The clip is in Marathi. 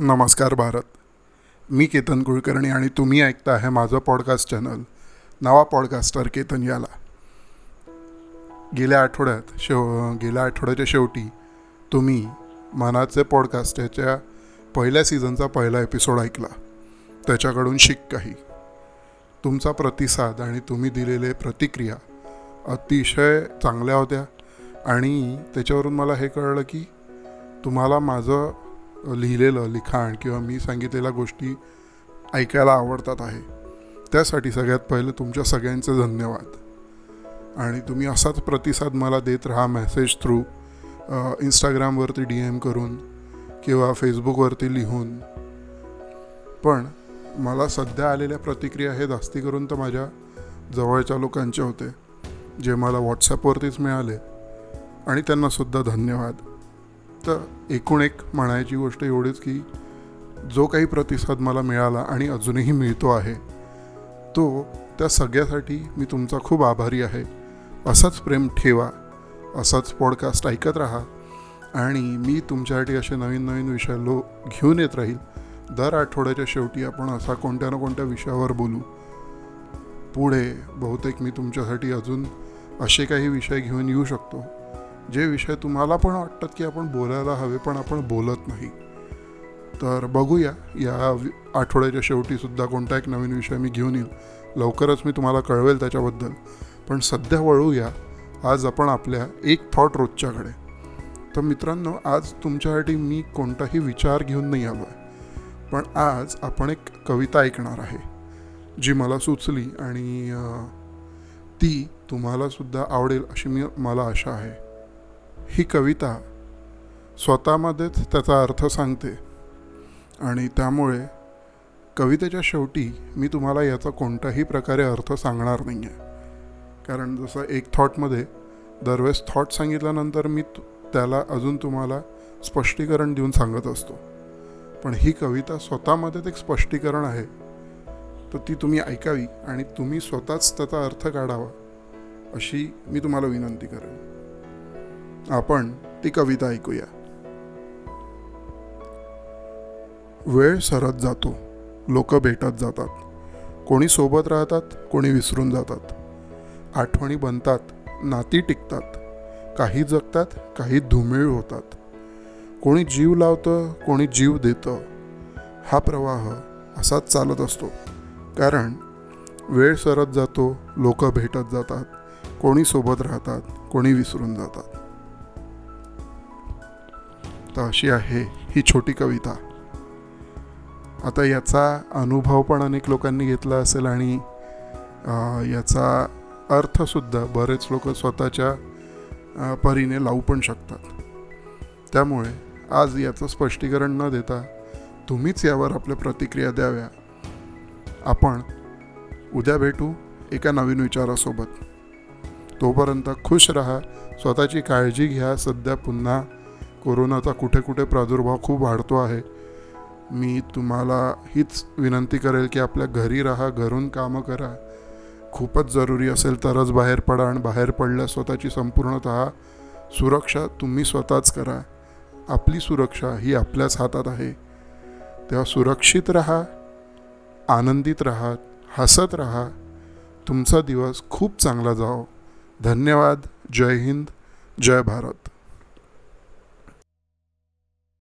नमस्कार भारत. मी केतन कुलकर्णी आणि तुम्ही ऐकता आहे माझं पॉडकास्ट चॅनल नवा पॉडकास्टर केतन याला. गेल्या आठवड्यात शेव गेल्या आठवड्याच्या शेवटी तुम्ही मनाचे पॉडकास्ट याच्या पहिल्या सीझनचा पहिला एपिसोड ऐकला. त्याच्याकडून शिक काही. तुमचा प्रतिसाद आणि तुम्ही दिलेले प्रतिक्रिया अतिशय चांगल्या होत्या आणि त्याच्यावरून मला हे कळलं की तुम्हाला माझं लिहिलेलं लिखाण किंवा मी सांगितलेल्या गोष्टी ऐकायला आवडतात आहे. त्यासाठी सगळ्यात पहिले तुमच्या सगळ्यांचे धन्यवाद. आणि तुम्ही असाच प्रतिसाद मला देत राहा मेसेज थ्रू इंस्टाग्रामवरती डी एम करून किंवा फेसबुकवरती लिहून. पण मला सध्या आलेल्या प्रतिक्रिया हे जास्ती करून तर माझ्या जवळच्या लोकांचे होते जे मला व्हॉट्सॲपवरतीच मिळाले. आणि त्यांनासुद्धा धन्यवाद. फक्त एकूण एक म्हणायची गोष्ट एवढीच की जो काही प्रतिसाद मला मिळाला आणि अजूनही मिळतो आहे तो त्या सगळ्यासाठी मी तुमचा खूप आभारी आहे. असाच प्रेम ठेवा असाच पॉडकास्ट ऐकत राहा आणि मी तुमच्यासाठी असे नवीन नवीन विषय लो घेऊन येत राहील. दर आठवड्याच्या शेवटी आपण असा कोणत्या ना कोणत्या विषयावर बोलू. पुढे बहुतेक मी तुमच्यासाठी अजून असे काही विषय घेऊन येऊ शकतो. जे विषय तुम्हाला पण वाटतात की आपण बोलायला हवे पण आपण बोलत नाही. तर बघूया. या आठवड्याच्या शेवटीसुद्धा कोणता एक नवीन विषय मी घेऊन येईल. लवकरच मी तुम्हाला कळवेल त्याच्याबद्दल. पण सध्या वळूया. आज आपण आपल्या एक थॉट रोजच्याकडे. तर मित्रांनो आज तुमच्यासाठी मी कोणताही विचार घेऊन नाही आलो आहे पण आज आपण एक कविता ऐकणार आहे जी मला सुचली आणि ती तुम्हालासुद्धा आवडेल अशी मी मला आशा आहे. ही कविता स्वतःमध्येच त्याचा अर्थ सांगते. आणि त्यामुळे कवितेच्या शेवटी मी तुम्हाला याचा कोणताही प्रकारे अर्थ सांगणार नाही आहे कारण जसं एक थॉटमध्ये दरवेळेस थॉट सांगितल्यानंतर मी त्याला अजून तुम्हाला स्पष्टीकरण देऊन सांगत असतो. पण ही कविता स्वतःमध्येच एक स्पष्टीकरण आहे. तर ती तुम्ही ऐकावी आणि तुम्ही स्वतःच त्याचा अर्थ काढावा अशी मी तुम्हाला विनंती करेन. आपण ती कविता ऐकूया. वेळ सरत जातो. लोक भेटत जातात. कोणी सोबत राहतात कोणी विसरून जातात. आठवणी बनतात नाती टिकतात. काही जगतात काही धुमिळ होतात. कोणी जीव लावतं कोणी जीव देतं. हा प्रवाह असाच चालत असतो. कारण वेळ सरत जातो लोक भेटत जातात. कोणी सोबत राहतात कोणी विसरून जातात. तर अशी आहे ही छोटी कविता. आता याचा अनुभव पण अनेक लोकांनी घेतला असेल आणि याचा अर्थसुद्धा बरेच लोक स्वतःच्या परीने लावू पण शकतात. त्यामुळे आज याचं स्पष्टीकरण न देता तुम्हीच यावर आपल्या प्रतिक्रिया द्याव्या. आपण उद्या भेटू एका नवीन विचारासोबत. तोपर्यंत खुश रहा स्वतःची काळजी घ्या सध्या पुन्हा कोरोनाचा कुठे कुठे प्रादुर्भाव खूप वाढतो आहे. मी तुम्हाला हीच विनंती करेल की आपल्या घरी राहा घरून कामं करा. खूपच जरुरी असेल तरच बाहेर पडा आणि बाहेर पडल्यास स्वतःची संपूर्णत सुरक्षा तुम्ही स्वतःच करा. आपली सुरक्षा ही आपल्याच हातात आहे. तेव्हा सुरक्षित राहा आनंदित राहा हसत राहा. तुमचा दिवस खूप चांगला जाओ. धन्यवाद. जय हिंद. जय भारत.